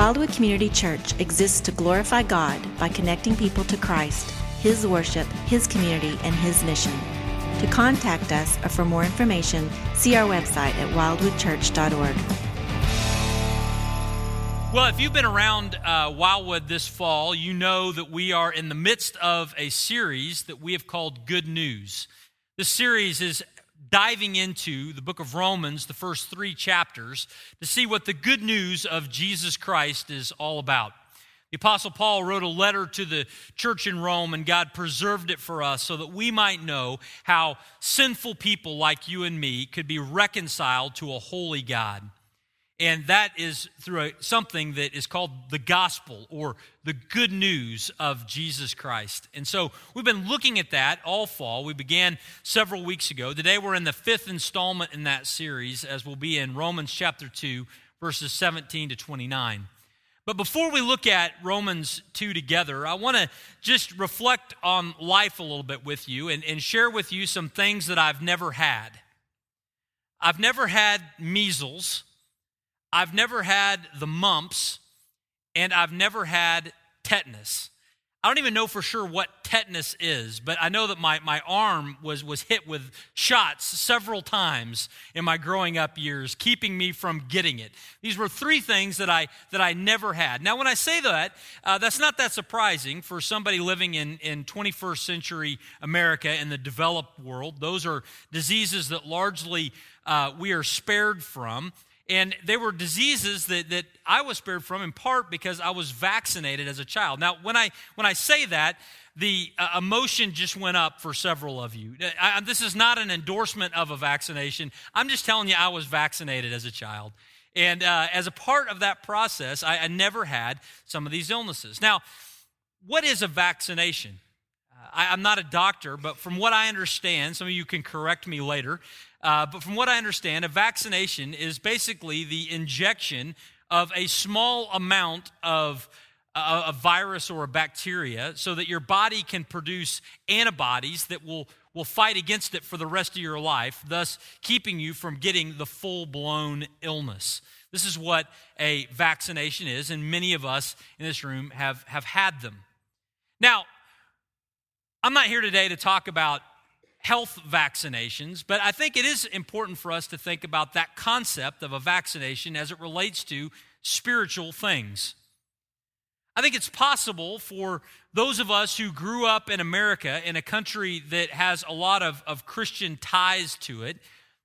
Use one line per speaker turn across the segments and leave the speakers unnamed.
Wildwood Community Church exists to glorify God by connecting people to Christ, His worship, His community, and His mission. To contact us or for more information, see our website at wildwoodchurch.org.
Well, if you've been around uh, Wildwood this fall, you know that we are in the midst of a series that we have called Good News. This series is diving into the book of Romans, the first three chapters, to see what the good news of Jesus Christ is all about. The Apostle Paul wrote a letter to the church in Rome, and God preserved it for us so that we might know how sinful people like you and me could be reconciled to a holy God. And that is through a, something that is called the gospel or the good news of Jesus Christ. And so we've been looking at that all fall. We began several weeks ago. Today we're in the fifth installment in that series, as we'll be in Romans chapter 2, verses 17 to 29. But before we look at Romans 2 together, I want to just reflect on life a little bit with you and, and share with you some things that I've never had. I've never had measles. I've never had the mumps, and I've never had tetanus. I don't even know for sure what tetanus is, but I know that my, my arm was, was hit with shots several times in my growing up years, keeping me from getting it. These were three things that I, that I never had. Now, when I say that, uh, that's not that surprising for somebody living in, in 21st century America in the developed world. Those are diseases that largely uh, we are spared from. And they were diseases that, that I was spared from in part because I was vaccinated as a child. Now, when I, when I say that, the uh, emotion just went up for several of you. I, this is not an endorsement of a vaccination. I'm just telling you, I was vaccinated as a child. And uh, as a part of that process, I, I, never had some of these illnesses. Now, what is a vaccination? Uh, I, I'm not a doctor, but from what I understand, some of you can correct me later. Uh, but from what I understand, a vaccination is basically the injection of a small amount of a, a virus or a bacteria so that your body can produce antibodies that will, will fight against it for the rest of your life, thus keeping you from getting the full blown illness. This is what a vaccination is, and many of us in this room have, have had them. Now, I'm not here today to talk about health vaccinations, but I think it is important for us to think about that concept of a vaccination as it relates to spiritual things. I think it's possible for those of us who grew up in America, in a country that has a lot of, of Christian ties to it,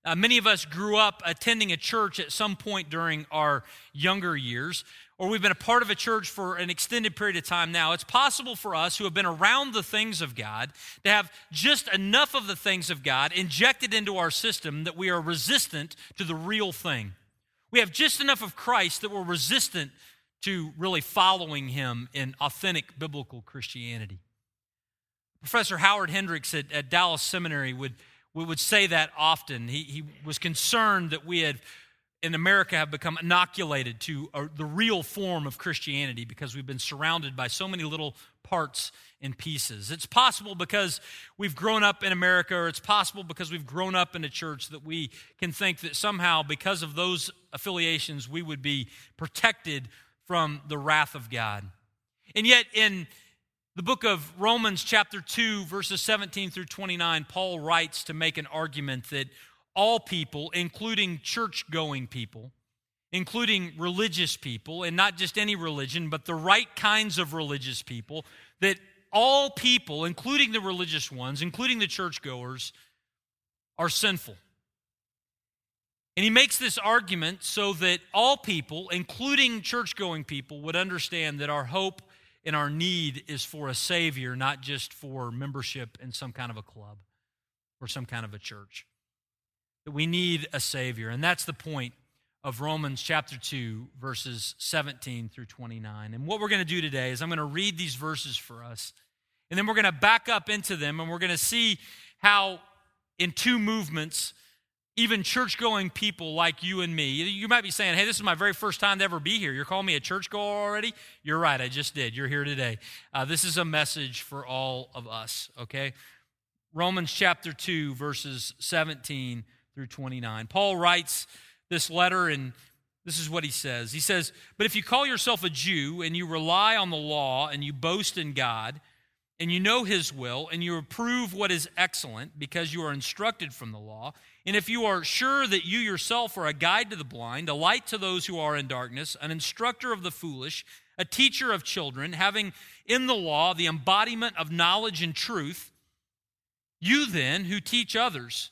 uh, many of us grew up attending a church at some point during our younger years or we've been a part of a church for an extended period of time now, it's possible for us who have been around the things of God to have just enough of the things of God injected into our system that we are resistant to the real thing. We have just enough of Christ that we're resistant to really following him in authentic biblical Christianity. Professor Howard Hendricks at, at Dallas Seminary would, would say that often. He, he was concerned that we had in America have become inoculated to a, the real form of Christianity because we've been surrounded by so many little parts and pieces. It's possible because we've grown up in America, or it's possible because we've grown up in a church that we can think that somehow, because of those affiliations, we would be protected from the wrath of God. And yet, in the book of Romans, chapter 2, verses 17 through 29, Paul writes to make an argument that all people, including church going people, including religious people, and not just any religion, but the right kinds of religious people, that all people, including the religious ones, including the churchgoers, are sinful. And he makes this argument so that all people, including church going people, would understand that our hope and our need is for a Savior, not just for membership in some kind of a club or some kind of a church that we need a Savior. And that's the point of Romans chapter 2, verses 17 through 29. And what we're going to do today is I'm going to read these verses for us, and then we're going to back up into them, and we're going to see how, in two movements, even church going people like you and me, you might be saying, Hey, this is my very first time to ever be here. You're calling me a churchgoer already? You're right, I just did. You're here today. Uh, this is a message for all of us, okay? Romans chapter 2, verses 17 through 29. Paul writes this letter, and This is what he says. He says, But if you call yourself a Jew and you rely on the law and you boast in God and you know his will and you approve what is excellent because you are instructed from the law, and if you are sure that you yourself are a guide to the blind, a light to those who are in darkness, an instructor of the foolish, a teacher of children, having in the law the embodiment of knowledge and truth, you then who teach others,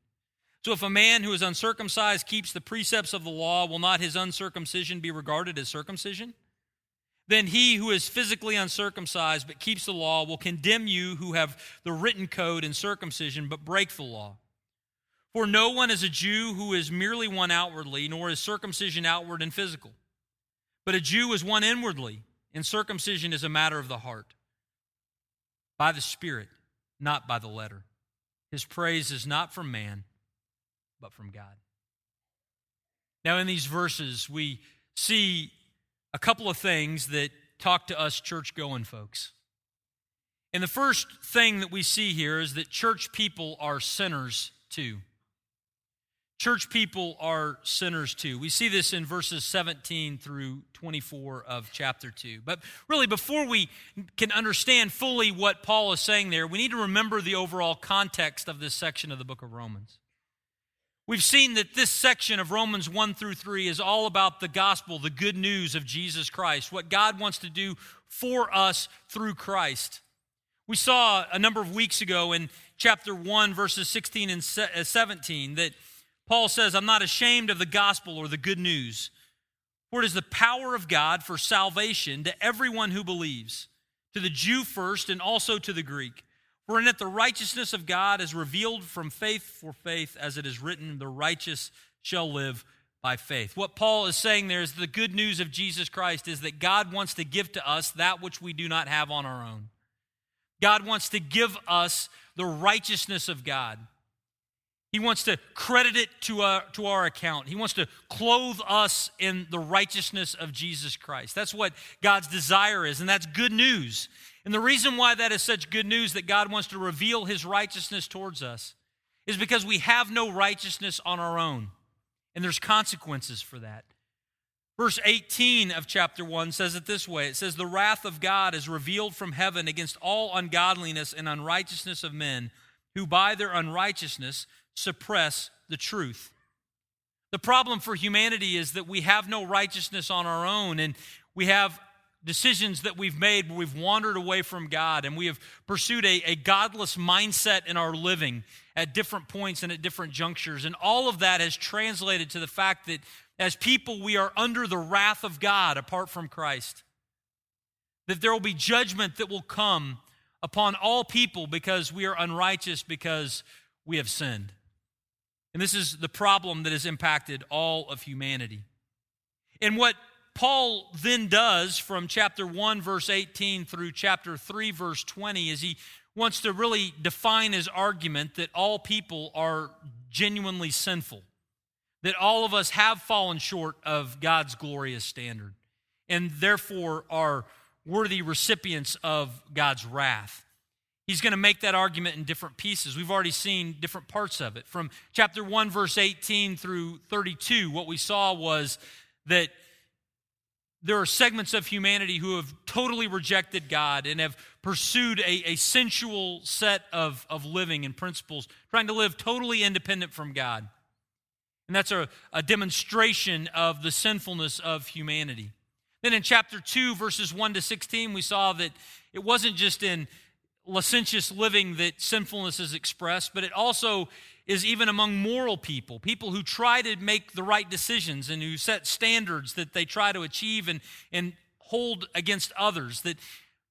So if a man who is uncircumcised keeps the precepts of the law, will not his uncircumcision be regarded as circumcision? Then he who is physically uncircumcised but keeps the law will condemn you who have the written code and circumcision but break the law. For no one is a Jew who is merely one outwardly, nor is circumcision outward and physical. But a Jew is one inwardly, and circumcision is a matter of the heart, by the Spirit, not by the letter. His praise is not from man but from God. Now, in these verses, we see a couple of things that talk to us church going folks. And the first thing that we see here is that church people are sinners too. Church people are sinners too. We see this in verses 17 through 24 of chapter 2. But really, before we can understand fully what Paul is saying there, we need to remember the overall context of this section of the book of Romans. We've seen that this section of Romans 1 through 3 is all about the gospel, the good news of Jesus Christ, what God wants to do for us through Christ. We saw a number of weeks ago in chapter 1, verses 16 and uh, 17, that Paul says, I'm not ashamed of the gospel or the good news, for it is the power of God for salvation to everyone who believes, to the Jew first and also to the Greek. For in it the righteousness of God is revealed from faith for faith, as it is written, the righteous shall live by faith. What Paul is saying there is the good news of Jesus Christ is that God wants to give to us that which we do not have on our own. God wants to give us the righteousness of God. He wants to credit it to our, to our account. He wants to clothe us in the righteousness of Jesus Christ. That's what God's desire is, and that's good news. And the reason why that is such good news that God wants to reveal his righteousness towards us is because we have no righteousness on our own. And there's consequences for that. Verse 18 of chapter 1 says it this way it says, The wrath of God is revealed from heaven against all ungodliness and unrighteousness of men who by their unrighteousness suppress the truth. The problem for humanity is that we have no righteousness on our own, and we have decisions that we've made where we've wandered away from God and we have pursued a, a godless mindset in our living at different points and at different junctures. And all of that has translated to the fact that as people, we are under the wrath of God apart from Christ. That there will be judgment that will come upon all people because we are unrighteous because we have sinned. And this is the problem that has impacted all of humanity. And what Paul then does from chapter 1, verse 18 through chapter 3, verse 20 is he wants to really define his argument that all people are genuinely sinful, that all of us have fallen short of God's glorious standard, and therefore are worthy recipients of God's wrath. He's going to make that argument in different pieces. We've already seen different parts of it. From chapter 1, verse 18 through 32, what we saw was that there are segments of humanity who have totally rejected God and have pursued a, a sensual set of, of living and principles, trying to live totally independent from God. And that's a, a demonstration of the sinfulness of humanity. Then in chapter 2, verses 1 to 16, we saw that it wasn't just in licentious living that sinfulness is expressed, but it also is even among moral people, people who try to make the right decisions and who set standards that they try to achieve and, and hold against others. That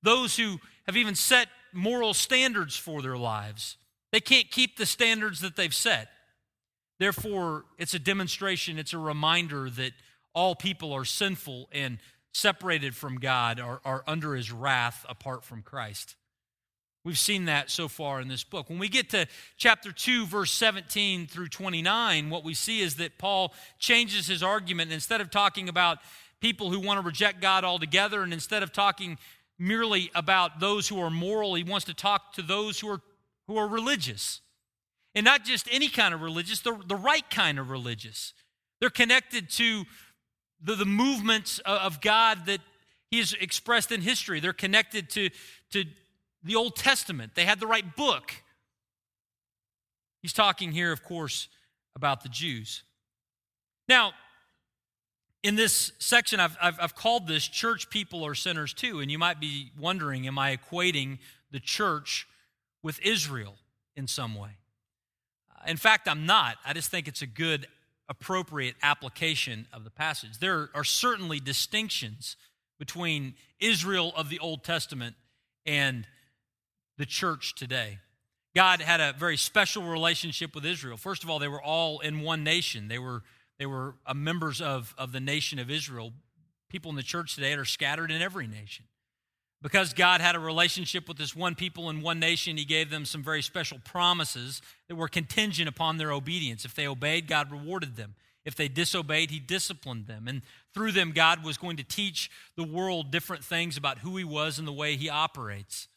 those who have even set moral standards for their lives, they can't keep the standards that they've set. Therefore, it's a demonstration, it's a reminder that all people are sinful and separated from God, are, are under his wrath apart from Christ. We've seen that so far in this book. When we get to chapter 2, verse 17 through 29, what we see is that Paul changes his argument. Instead of talking about people who want to reject God altogether, and instead of talking merely about those who are moral, he wants to talk to those who are, who are religious. And not just any kind of religious, the, the right kind of religious. They're connected to the, the movements of God that he has expressed in history. They're connected to, to the Old Testament, they had the right book. He's talking here, of course, about the Jews. Now, in this section, I've, I've, I've, called this Church People Are Sinners Too. And you might be wondering, am I equating the church with Israel in some way? In fact, I'm not. I just think it's a good, appropriate application of the passage. There are certainly distinctions between Israel of the Old Testament and the church today. God had a very special relationship with Israel. First of all, they were all in one nation. They were, they were uh, members of, of the nation of Israel. People in the church today are scattered in every nation. Because God had a relationship with this one people in one nation, He gave them some very special promises that were contingent upon their obedience. If they obeyed, God rewarded them. If they disobeyed, He disciplined them. And through them, God was going to teach the world different things about who He was and the way He operates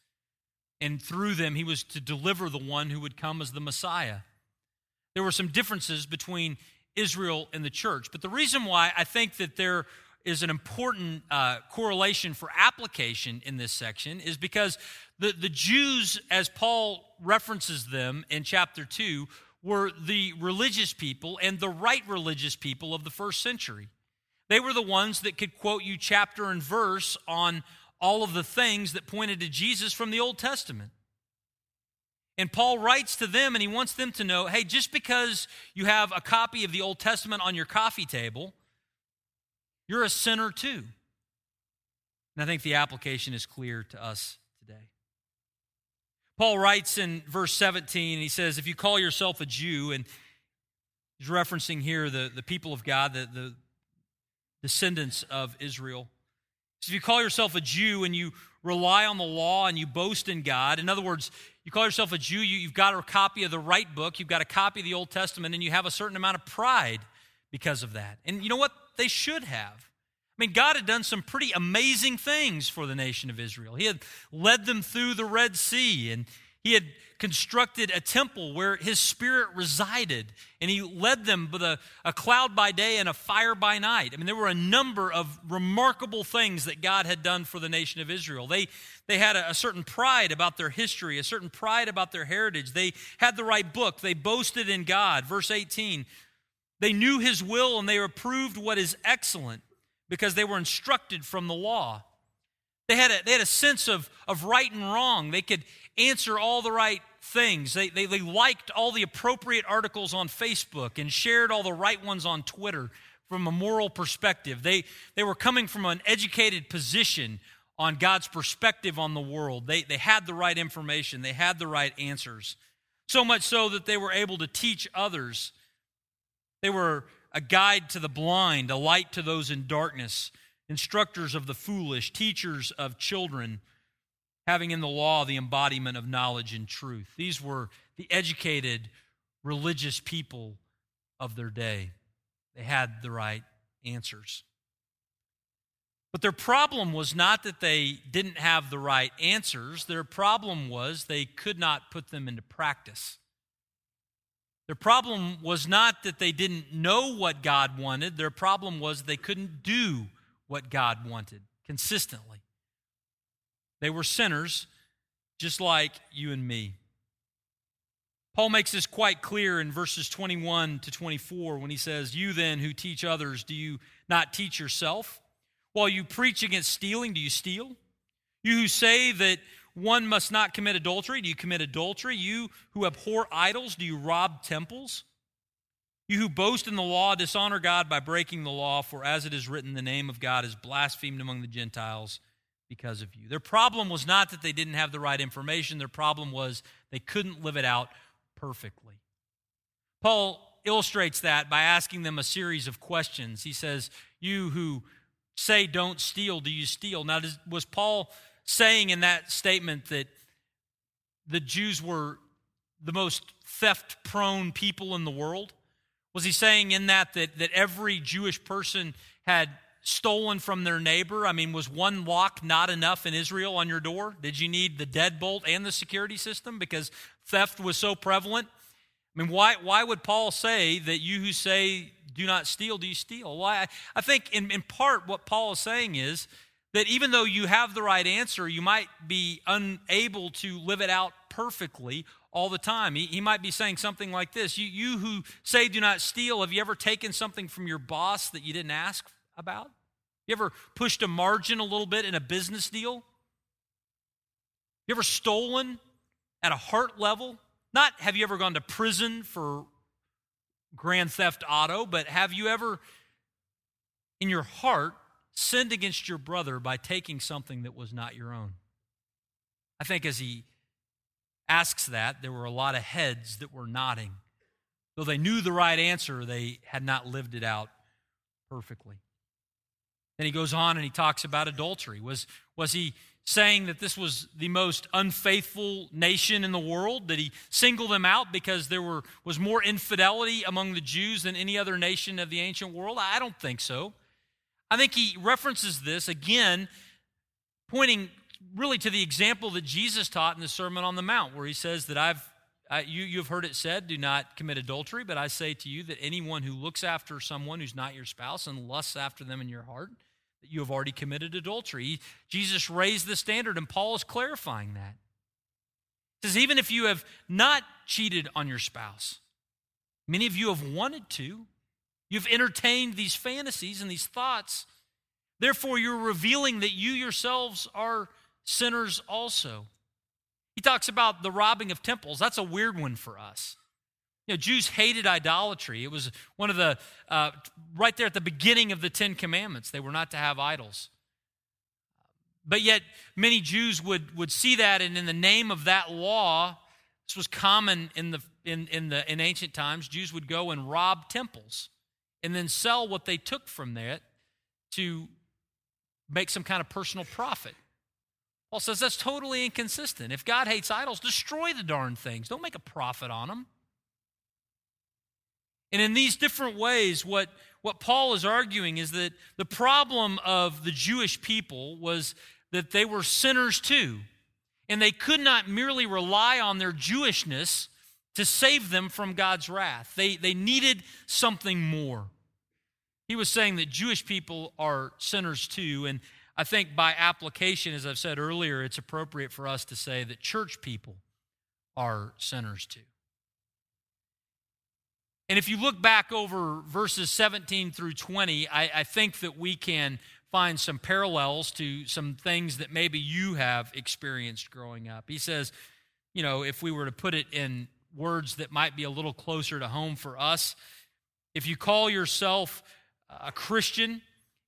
and through them he was to deliver the one who would come as the Messiah. There were some differences between Israel and the church, but the reason why I think that there is an important uh, correlation for application in this section is because the, the Jews, as Paul references them in chapter 2, were the religious people and the right religious people of the first century. They were the ones that could quote you chapter and verse on all of the things that pointed to Jesus from the Old Testament. And Paul writes to them and he wants them to know hey, just because you have a copy of the Old Testament on your coffee table, you're a sinner too. And I think the application is clear to us today. Paul writes in verse 17, he says, If you call yourself a Jew, and he's referencing here the, the people of God, the, the descendants of Israel, so if you call yourself a Jew and you rely on the law and you boast in God, in other words, you call yourself a Jew, you, have got a copy of the right book, you've got a copy of the Old Testament, and you have a certain amount of pride because of that. And you know what? They should have. I mean, God had done some pretty amazing things for the nation of Israel. He had led them through the Red Sea, and He had constructed a temple where his spirit resided, and he led them with a, a cloud by day and a fire by night. I mean, there were a number of remarkable things that God had done for the nation of Israel. They, they had a, a certain pride about their history, a certain pride about their heritage. They had the right book, they boasted in God. Verse 18 they knew his will and they approved what is excellent because they were instructed from the law. They had a, they had a sense of, of right and wrong. They could answer all the right things. They, they, they liked all the appropriate articles on Facebook and shared all the right ones on Twitter from a moral perspective. They, they were coming from an educated position on God's perspective on the world. They, they had the right information, they had the right answers. So much so that they were able to teach others. They were a guide to the blind, a light to those in darkness, instructors of the foolish, teachers of children having in the law the embodiment of knowledge and truth. These were the educated religious people of their day. They had the right answers. But their problem was not that they didn't have the right answers, their problem was they could not put them into practice. Their problem was not that they didn't know what God wanted, their problem was they couldn't do what God wanted consistently. They were sinners, just like you and me. Paul makes this quite clear in verses 21 to 24 when he says, You then who teach others, do you not teach yourself? While you preach against stealing, do you steal? You who say that one must not commit adultery, do you commit adultery? You who abhor idols, do you rob temples? You who boast in the law, dishonor God by breaking the law, for as it is written, the name of God is blasphemed among the Gentiles because of you. Their problem was not that they didn't have the right information, their problem was they couldn't live it out perfectly. Paul illustrates that by asking them a series of questions. He says, You who say don't steal, do you steal? Now, does, was Paul saying in that statement that the Jews were the most theft prone people in the world? Was he saying in that, that that every Jewish person had stolen from their neighbor? I mean, was one lock not enough in Israel on your door? Did you need the deadbolt and the security system because theft was so prevalent? I mean, why, why would Paul say that you who say do not steal, do you steal? Why? Well, I, I think in, in part what Paul is saying is that even though you have the right answer, you might be unable to live it out perfectly all the time. He, he might be saying something like this you, you who say do not steal, have you ever taken something from your boss that you didn't ask about? You ever pushed a margin a little bit in a business deal? You ever stolen at a heart level? Not have you ever gone to prison for grand theft auto, but have you ever in your heart sinned against your brother by taking something that was not your own? I think as he asks that, there were a lot of heads that were nodding. Though they knew the right answer, they had not lived it out perfectly. Then he goes on and he talks about adultery. Was, was he saying that this was the most unfaithful nation in the world? Did he single them out because there were, was more infidelity among the Jews than any other nation of the ancient world? I don't think so. I think he references this again, pointing really to the example that Jesus taught in the Sermon on the Mount, where he says that I've I, you, you've heard it said, do not commit adultery, but I say to you that anyone who looks after someone who's not your spouse and lusts after them in your heart, that you have already committed adultery. Jesus raised the standard, and Paul is clarifying that. He says, even if you have not cheated on your spouse, many of you have wanted to, you've entertained these fantasies and these thoughts. Therefore, you're revealing that you yourselves are sinners also. He talks about the robbing of temples. That's a weird one for us. You know, Jews hated idolatry. It was one of the, uh, right there at the beginning of the Ten Commandments, they were not to have idols. But yet, many Jews would, would see that, and in the name of that law, this was common in, the, in, in, the, in ancient times, Jews would go and rob temples and then sell what they took from that to make some kind of personal profit. Paul says that's totally inconsistent. If God hates idols, destroy the darn things. Don't make a profit on them. And in these different ways, what, what Paul is arguing is that the problem of the Jewish people was that they were sinners too. And they could not merely rely on their Jewishness to save them from God's wrath. They, they needed something more. He was saying that Jewish people are sinners too. And I think by application, as I've said earlier, it's appropriate for us to say that church people are sinners too. And if you look back over verses 17 through 20, I, I, think that we can find some parallels to some things that maybe you have experienced growing up. He says, you know, if we were to put it in words that might be a little closer to home for us, if you call yourself a Christian,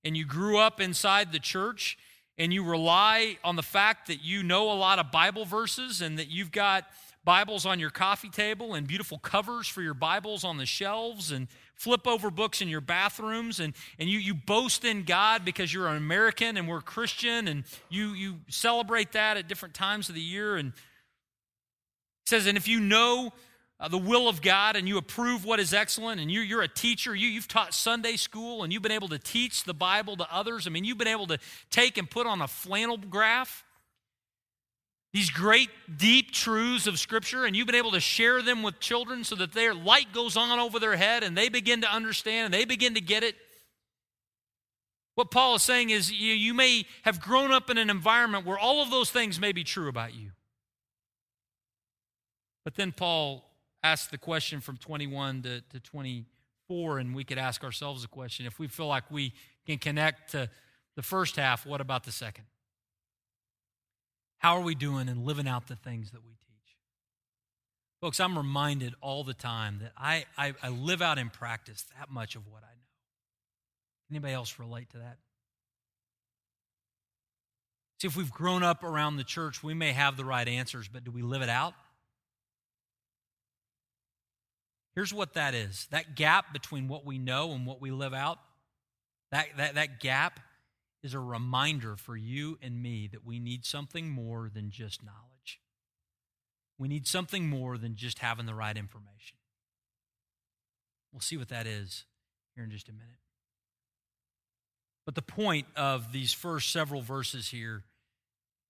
and you grew up inside the church and you rely on the fact that you know a lot of Bible verses and that you've got Bibles on your coffee table and beautiful covers for your Bibles on the shelves and flip over books in your bathrooms and, and you, you boast in God because you're an American and we're Christian and you, you celebrate that at different times of the year. And says, and if you know uh, the will of God and you approve what is excellent and you, you're a teacher, you, you've taught Sunday school and you've been able to teach the Bible to others. I mean, you've been able to take and put on a flannel graph these great deep truths of Scripture and you've been able to share them with children so that their light goes on over their head and they begin to understand and they begin to get it. What Paul is saying is you, you may have grown up in an environment where all of those things may be true about you. But then Paul ask the question from 21 to, to 24, and we could ask ourselves a question. If we feel like we can connect to the first half, what about the second? How are we doing in living out the things that we teach? Folks, I'm reminded all the time that I, I, I live out in practice that much of what I know. Anybody else relate to that? See, if we've grown up around the church, we may have the right answers, but do we live it out? Here's what that is that gap between what we know and what we live out, that, that, that gap is a reminder for you and me that we need something more than just knowledge. We need something more than just having the right information. We'll see what that is here in just a minute. But the point of these first several verses here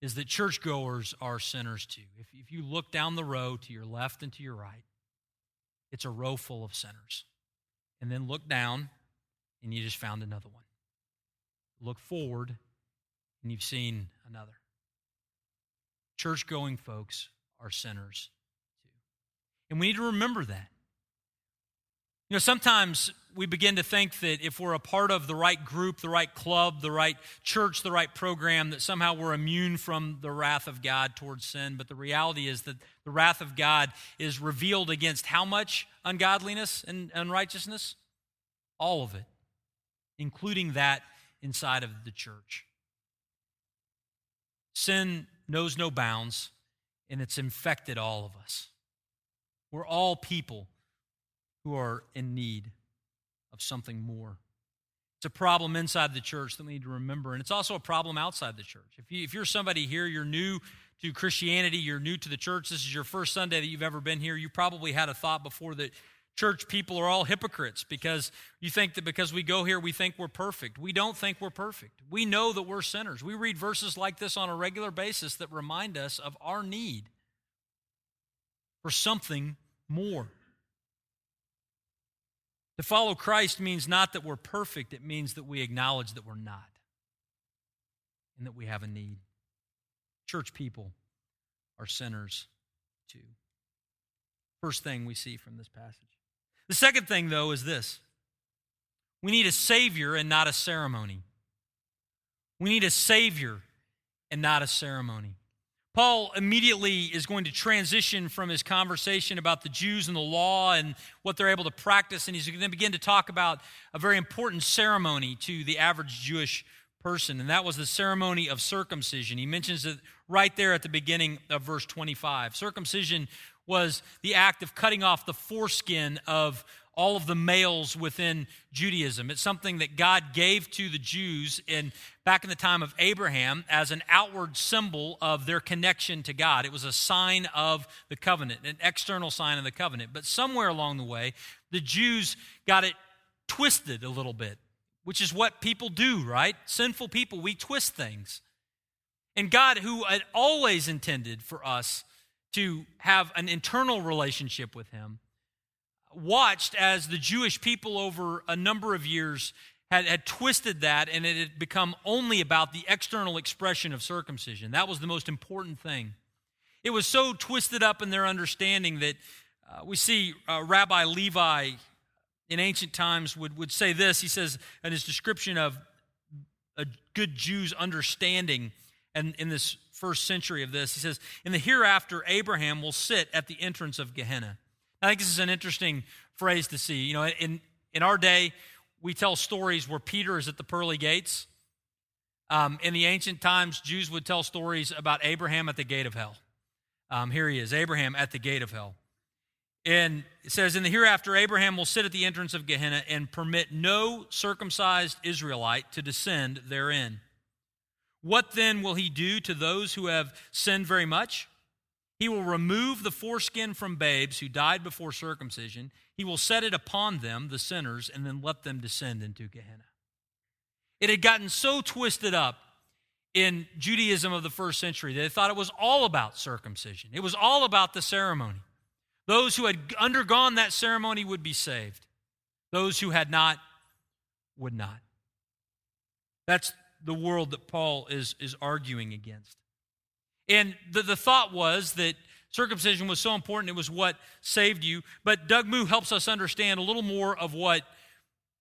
is that churchgoers are sinners too. If, if you look down the row to your left and to your right, it's a row full of sinners. And then look down, and you just found another one. Look forward, and you've seen another. Church going folks are sinners too. And we need to remember that. You know, sometimes we begin to think that if we're a part of the right group, the right club, the right church, the right program, that somehow we're immune from the wrath of God towards sin. But the reality is that the wrath of God is revealed against how much ungodliness and unrighteousness? All of it, including that inside of the church. Sin knows no bounds, and it's infected all of us. We're all people who are in need of something more. It's a problem inside the church that we need to remember, and it's also a problem outside the church. If, you, if you're somebody here, you're new to Christianity, you're new to the church, this is your first Sunday that you've ever been here, you probably had a thought before that church people are all hypocrites because you think that because we go here, we think we're perfect. We don't think we're perfect. We know that we're sinners. We read verses like this on a regular basis that remind us of our need for something more. To follow Christ means not that we're perfect, it means that we acknowledge that we're not and that we have a need. Church people are sinners too. First thing we see from this passage. The second thing, though, is this we need a Savior and not a ceremony. We need a Savior and not a ceremony. Paul immediately is going to transition from his conversation about the Jews and the law and what they're able to practice, and he's going to begin to talk about a very important ceremony to the average Jewish person, and that was the ceremony of circumcision. He mentions it right there at the beginning of verse 25. Circumcision was the act of cutting off the foreskin of all of the males within Judaism. It's something that God gave to the Jews in back in the time of Abraham as an outward symbol of their connection to God. It was a sign of the covenant, an external sign of the covenant. But somewhere along the way, the Jews got it twisted a little bit, which is what people do, right? Sinful people, we twist things. And God, who had always intended for us to have an internal relationship with Him, watched as the Jewish people over a number of years had, had twisted that and it had become only about the external expression of circumcision. That was the most important thing. It was so twisted up in their understanding that uh, we see uh, Rabbi Levi in ancient times would, would say this. He says in his description of a good Jew's understanding and in this first century of this, he says, In the hereafter, Abraham will sit at the entrance of Gehenna. I think this is an interesting phrase to see. You know, in, in our day, we tell stories where Peter is at the pearly gates. Um, in the ancient times, Jews would tell stories about Abraham at the gate of hell. Um, here he is, Abraham at the gate of hell. And it says, In the hereafter, Abraham will sit at the entrance of Gehenna and permit no circumcised Israelite to descend therein. What then will he do to those who have sinned very much? He will remove the foreskin from babes who died before circumcision. He will set it upon them, the sinners, and then let them descend into Gehenna. It had gotten so twisted up in Judaism of the first century that they thought it was all about circumcision, it was all about the ceremony. Those who had undergone that ceremony would be saved, those who had not would not. That's the world that Paul is, is arguing against. And the, the thought was that circumcision was so important, it was what saved you. But Doug Moo helps us understand a little more of what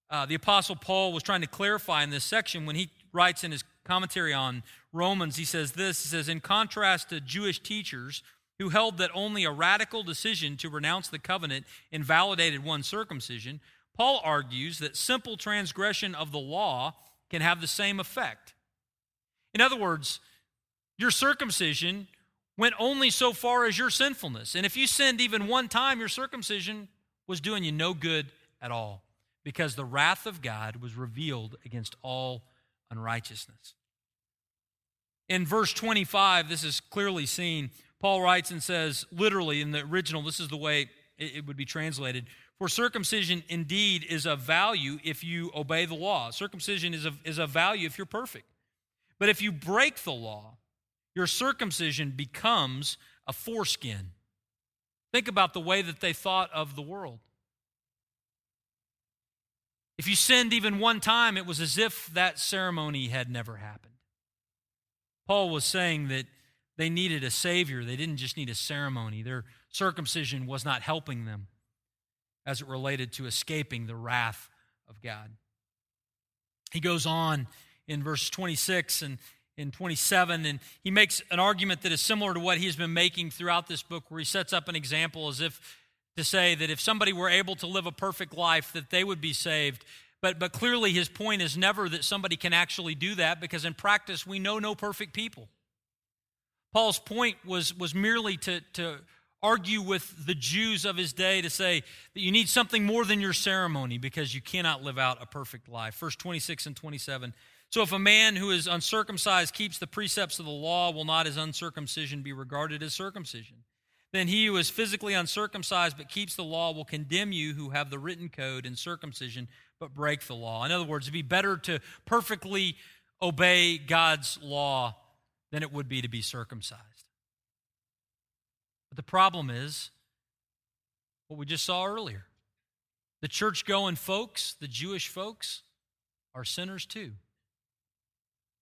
uh, the Apostle Paul was trying to clarify in this section when he writes in his commentary on Romans. He says this He says, In contrast to Jewish teachers who held that only a radical decision to renounce the covenant invalidated one's circumcision, Paul argues that simple transgression of the law can have the same effect. In other words, your circumcision went only so far as your sinfulness. And if you sinned even one time, your circumcision was doing you no good at all because the wrath of God was revealed against all unrighteousness. In verse 25, this is clearly seen. Paul writes and says, literally in the original, this is the way it would be translated For circumcision indeed is of value if you obey the law. Circumcision is of, is of value if you're perfect. But if you break the law, your circumcision becomes a foreskin. Think about the way that they thought of the world. If you sinned even one time, it was as if that ceremony had never happened. Paul was saying that they needed a Savior. They didn't just need a ceremony. Their circumcision was not helping them as it related to escaping the wrath of God. He goes on in verse 26 and in 27, and he makes an argument that is similar to what he's been making throughout this book, where he sets up an example as if to say that if somebody were able to live a perfect life, that they would be saved. But, but clearly, his point is never that somebody can actually do that because in practice, we know no perfect people. Paul's point was, was merely to, to argue with the Jews of his day to say that you need something more than your ceremony because you cannot live out a perfect life. Verse 26 and 27. So if a man who is uncircumcised keeps the precepts of the law, will not his uncircumcision be regarded as circumcision? Then he who is physically uncircumcised but keeps the law will condemn you who have the written code and circumcision but break the law. In other words, it'd be better to perfectly obey God's law than it would be to be circumcised. But the problem is what we just saw earlier. The church going folks, the Jewish folks, are sinners too.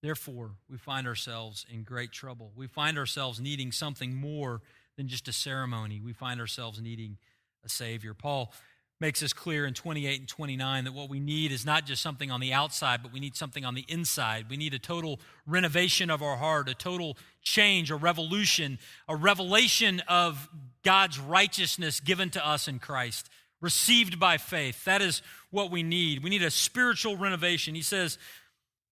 Therefore, we find ourselves in great trouble. We find ourselves needing something more than just a ceremony. We find ourselves needing a Savior. Paul makes this clear in 28 and 29 that what we need is not just something on the outside, but we need something on the inside. We need a total renovation of our heart, a total change, a revolution, a revelation of God's righteousness given to us in Christ, received by faith. That is what we need. We need a spiritual renovation. He says,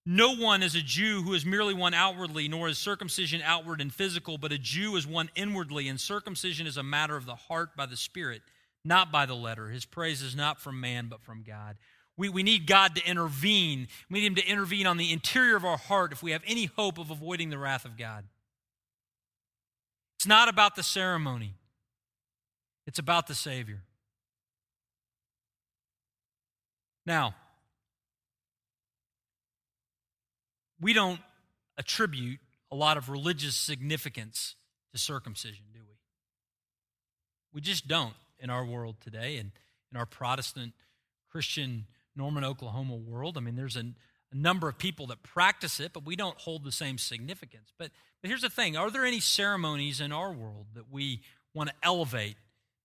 no one is a Jew who is merely one outwardly, nor is circumcision outward and physical, but a Jew is one inwardly, and circumcision is a matter of the heart by the Spirit not by the letter. His praise is not from man, but from God. We, we need God to intervene. We need Him to intervene on the interior of our heart if we have any hope of avoiding the wrath of God. It's not about the ceremony, it's about the Savior. Now, we don't attribute a lot of religious significance to circumcision, do we? We just don't in our world today and in our Protestant Christian Norman, Oklahoma world. I mean, there's a, a number of people that practice it, but we don't hold the same significance. But, but here's the thing are there any ceremonies in our world that we want to elevate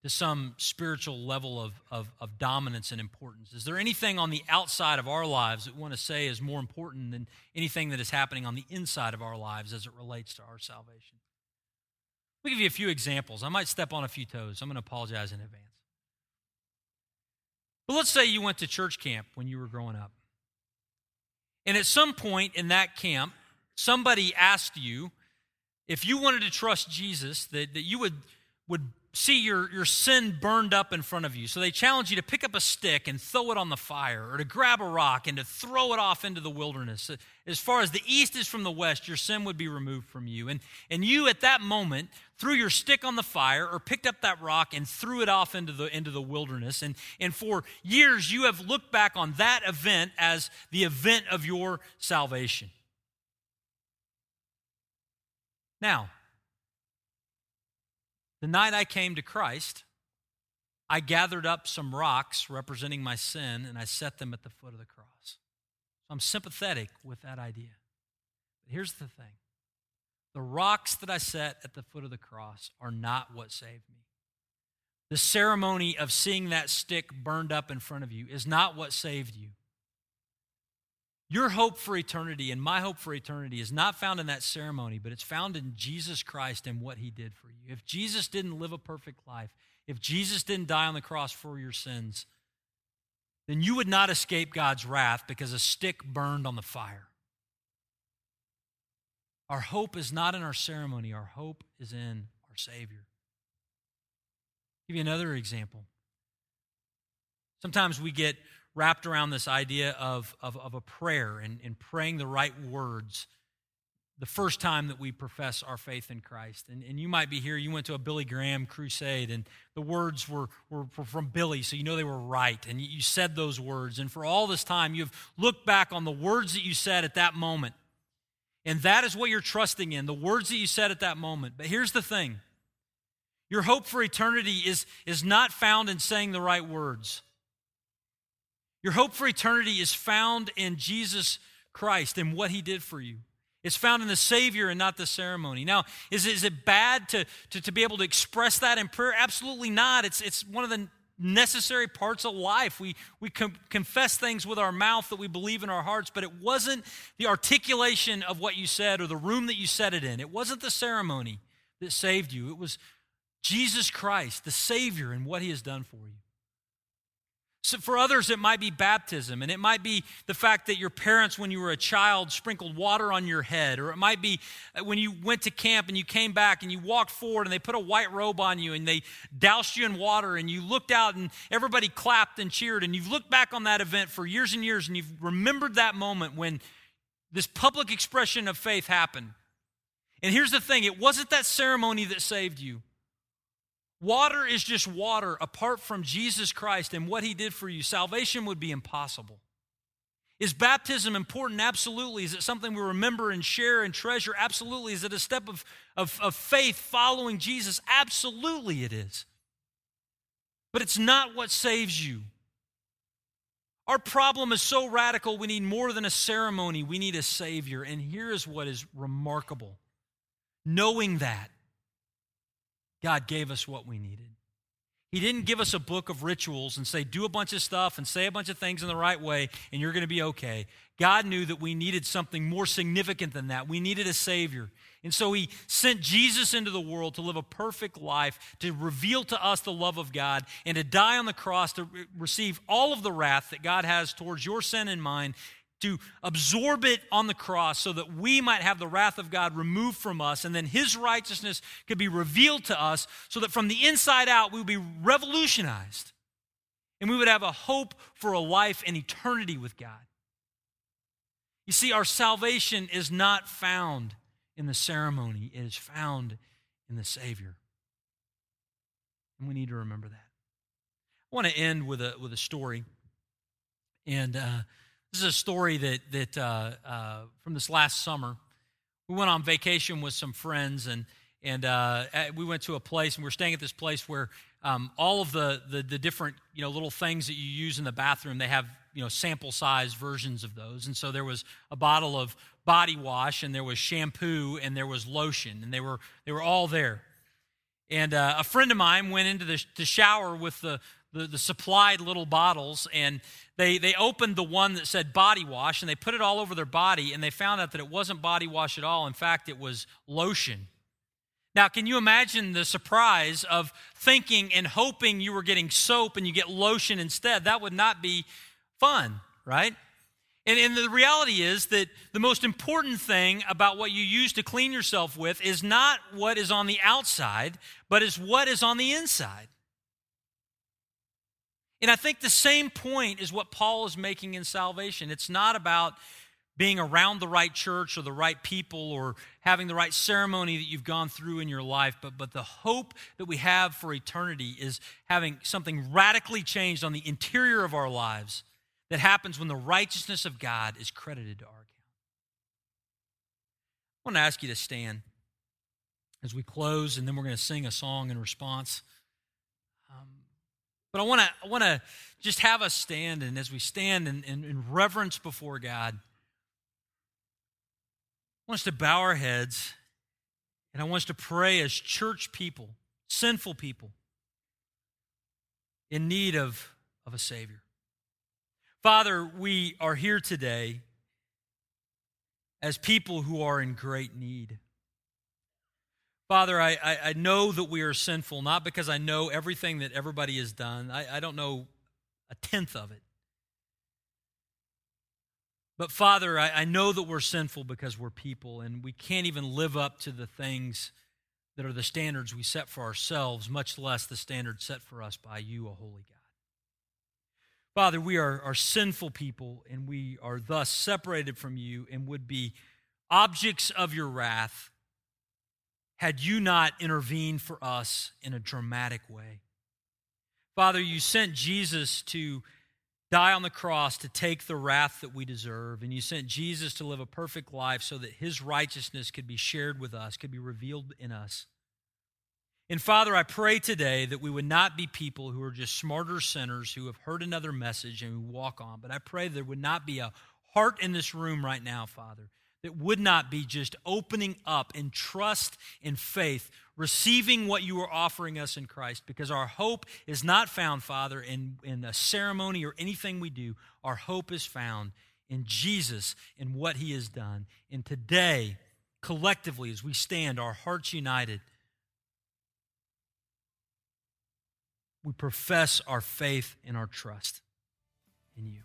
to some spiritual level of, of, of, dominance and importance? Is there anything on the outside of our lives that we want to say is more important than anything that is happening on the inside of our lives as it relates to our salvation? Let me give you a few examples. I might step on a few toes. I'm going to apologize in advance. But let's say you went to church camp when you were growing up. And at some point in that camp, somebody asked you if you wanted to trust Jesus, that, that you would, would see your, your sin burned up in front of you. So they challenge you to pick up a stick and throw it on the fire, or to grab a rock and to throw it off into the wilderness. As far as the east is from the west, your sin would be removed from you. And, and you, at that moment, threw your stick on the fire or picked up that rock and threw it off into the, into the wilderness. And, and for years, you have looked back on that event as the event of your salvation. Now, the night I came to Christ, I gathered up some rocks representing my sin and I set them at the foot of the cross. So I'm sympathetic with that idea. But here's the thing the rocks that I set at the foot of the cross are not what saved me. The ceremony of seeing that stick burned up in front of you is not what saved you. Your hope for eternity and my hope for eternity is not found in that ceremony, but it's found in Jesus Christ and what he did for you. If Jesus didn't live a perfect life, if Jesus didn't die on the cross for your sins, then you would not escape God's wrath because a stick burned on the fire. Our hope is not in our ceremony, our hope is in our Savior. I'll give you another example. Sometimes we get wrapped around this idea of, of, of a prayer and, and praying the right words the first time that we profess our faith in Christ. And, and you might be here, you went to a Billy Graham crusade, and the words were, were, were from Billy, so you know they were right. And you, said those words. And for all this time, you've looked back on the words that you said at that moment. And that is what you're trusting in, the words that you said at that moment. But here's the thing your hope for eternity is, is not found in saying the right words. Your hope for eternity is found in Jesus Christ and what he did for you. It's found in the Savior and not the ceremony. Now, is, is it bad to, to, to be able to express that in prayer? Absolutely not. It's, it's one of the necessary parts of life. We, we com- confess things with our mouth that we believe in our hearts, but it wasn't the articulation of what you said or the room that you said it in. It wasn't the ceremony that saved you. It was Jesus Christ, the Savior, and what He has done for you. So for others, it might be baptism, and it might be the fact that your parents, when you were a child, sprinkled water on your head, or it might be uh, when you went to camp and you came back and you walked forward and they put a white robe on you and they doused you in water and you looked out and everybody clapped and cheered, and you've looked back on that event for years and years and you've remembered that moment when this public expression of faith happened. And here's the thing it wasn't that ceremony that saved you. Water is just water apart from Jesus Christ and what he did for you. Salvation would be impossible. Is baptism important? Absolutely. Is it something we remember and share and treasure? Absolutely. Is it a step of, of, of faith following Jesus? Absolutely, it is. But it's not what saves you. Our problem is so radical, we need more than a ceremony, we need a Savior. And here is what is remarkable knowing that God gave us what we needed. He didn't give us a book of rituals and say, do a bunch of stuff and say a bunch of things in the right way and you're going to be okay. God knew that we needed something more significant than that. We needed a Savior. And so He sent Jesus into the world to live a perfect life, to reveal to us the love of God, and to die on the cross to receive all of the wrath that God has towards your sin and mine, to absorb it on the cross so that we might have the wrath of God removed from us, and then His righteousness could be revealed to us so that from the inside out we would be revolutionized and we would have a hope for a life in eternity with God. You see, our salvation is not found in the ceremony, it is found in the Savior. And we need to remember that. I want to end with a, with a story. And, uh, this is a story that, that uh, uh, from this last summer. We went on vacation with some friends, and, and uh, we went to a place, and we are staying at this place where um, all of the, the, the, different you know, little things that you use in the bathroom, they have you know, sample size versions of those. And so there was a bottle of body wash, and there was shampoo, and there was lotion, and they were, they were all there. And uh, a friend of mine went into the, the shower with the, the, the supplied little bottles, and they, they opened the one that said body wash, and they put it all over their body, and they found out that it wasn't body wash at all. In fact, it was lotion. Now, can you imagine the surprise of thinking and hoping you were getting soap and you get lotion instead? That would not be fun, right? And, and, the reality is that the most important thing about what you use to clean yourself with is not what is on the outside, but is what is on the inside. And I think the same point is what Paul is making in salvation. It's not about being around the right church or the right people or having the right ceremony that you've gone through in your life, but, but the hope that we have for eternity is having something radically changed on the interior of our lives that happens when the righteousness of God is credited to our account. I want to ask you to stand as we close, and then we're going to sing a song in response. But I want to I want to just have us stand, and as we stand in, in, in reverence before God, I want us to bow our heads, and I want us to pray as church people, sinful people, in need of, of a Savior. Father, we are here today as people who are in great need. Father, I, I, I, know that we are sinful, not because I know everything that everybody has done. I, I don't know a tenth of it. But Father, I, I know that we're sinful because we're people and we can't even live up to the things that are the standards we set for ourselves, much less the standards set for us by you, a holy God. Father, we are, are sinful people and we are thus separated from you and would be objects of your wrath had you not intervened for us in a dramatic way. Father, you sent Jesus to die on the cross to take the wrath that we deserve, and you sent Jesus to live a perfect life so that his righteousness could be shared with us, could be revealed in us. And Father, I pray today that we would not be people who are just smarter sinners who have heard another message and we walk on, but I pray there would not be a heart in this room right now, Father, that would not be just opening up in trust and faith, receiving what you are offering us in Christ, because our hope is not found, Father, in, in a ceremony or anything we do. Our hope is found in Jesus and what he has done. And today, collectively, as we stand, our hearts united, we profess our faith and our trust in you.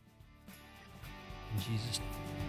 In Jesus' name.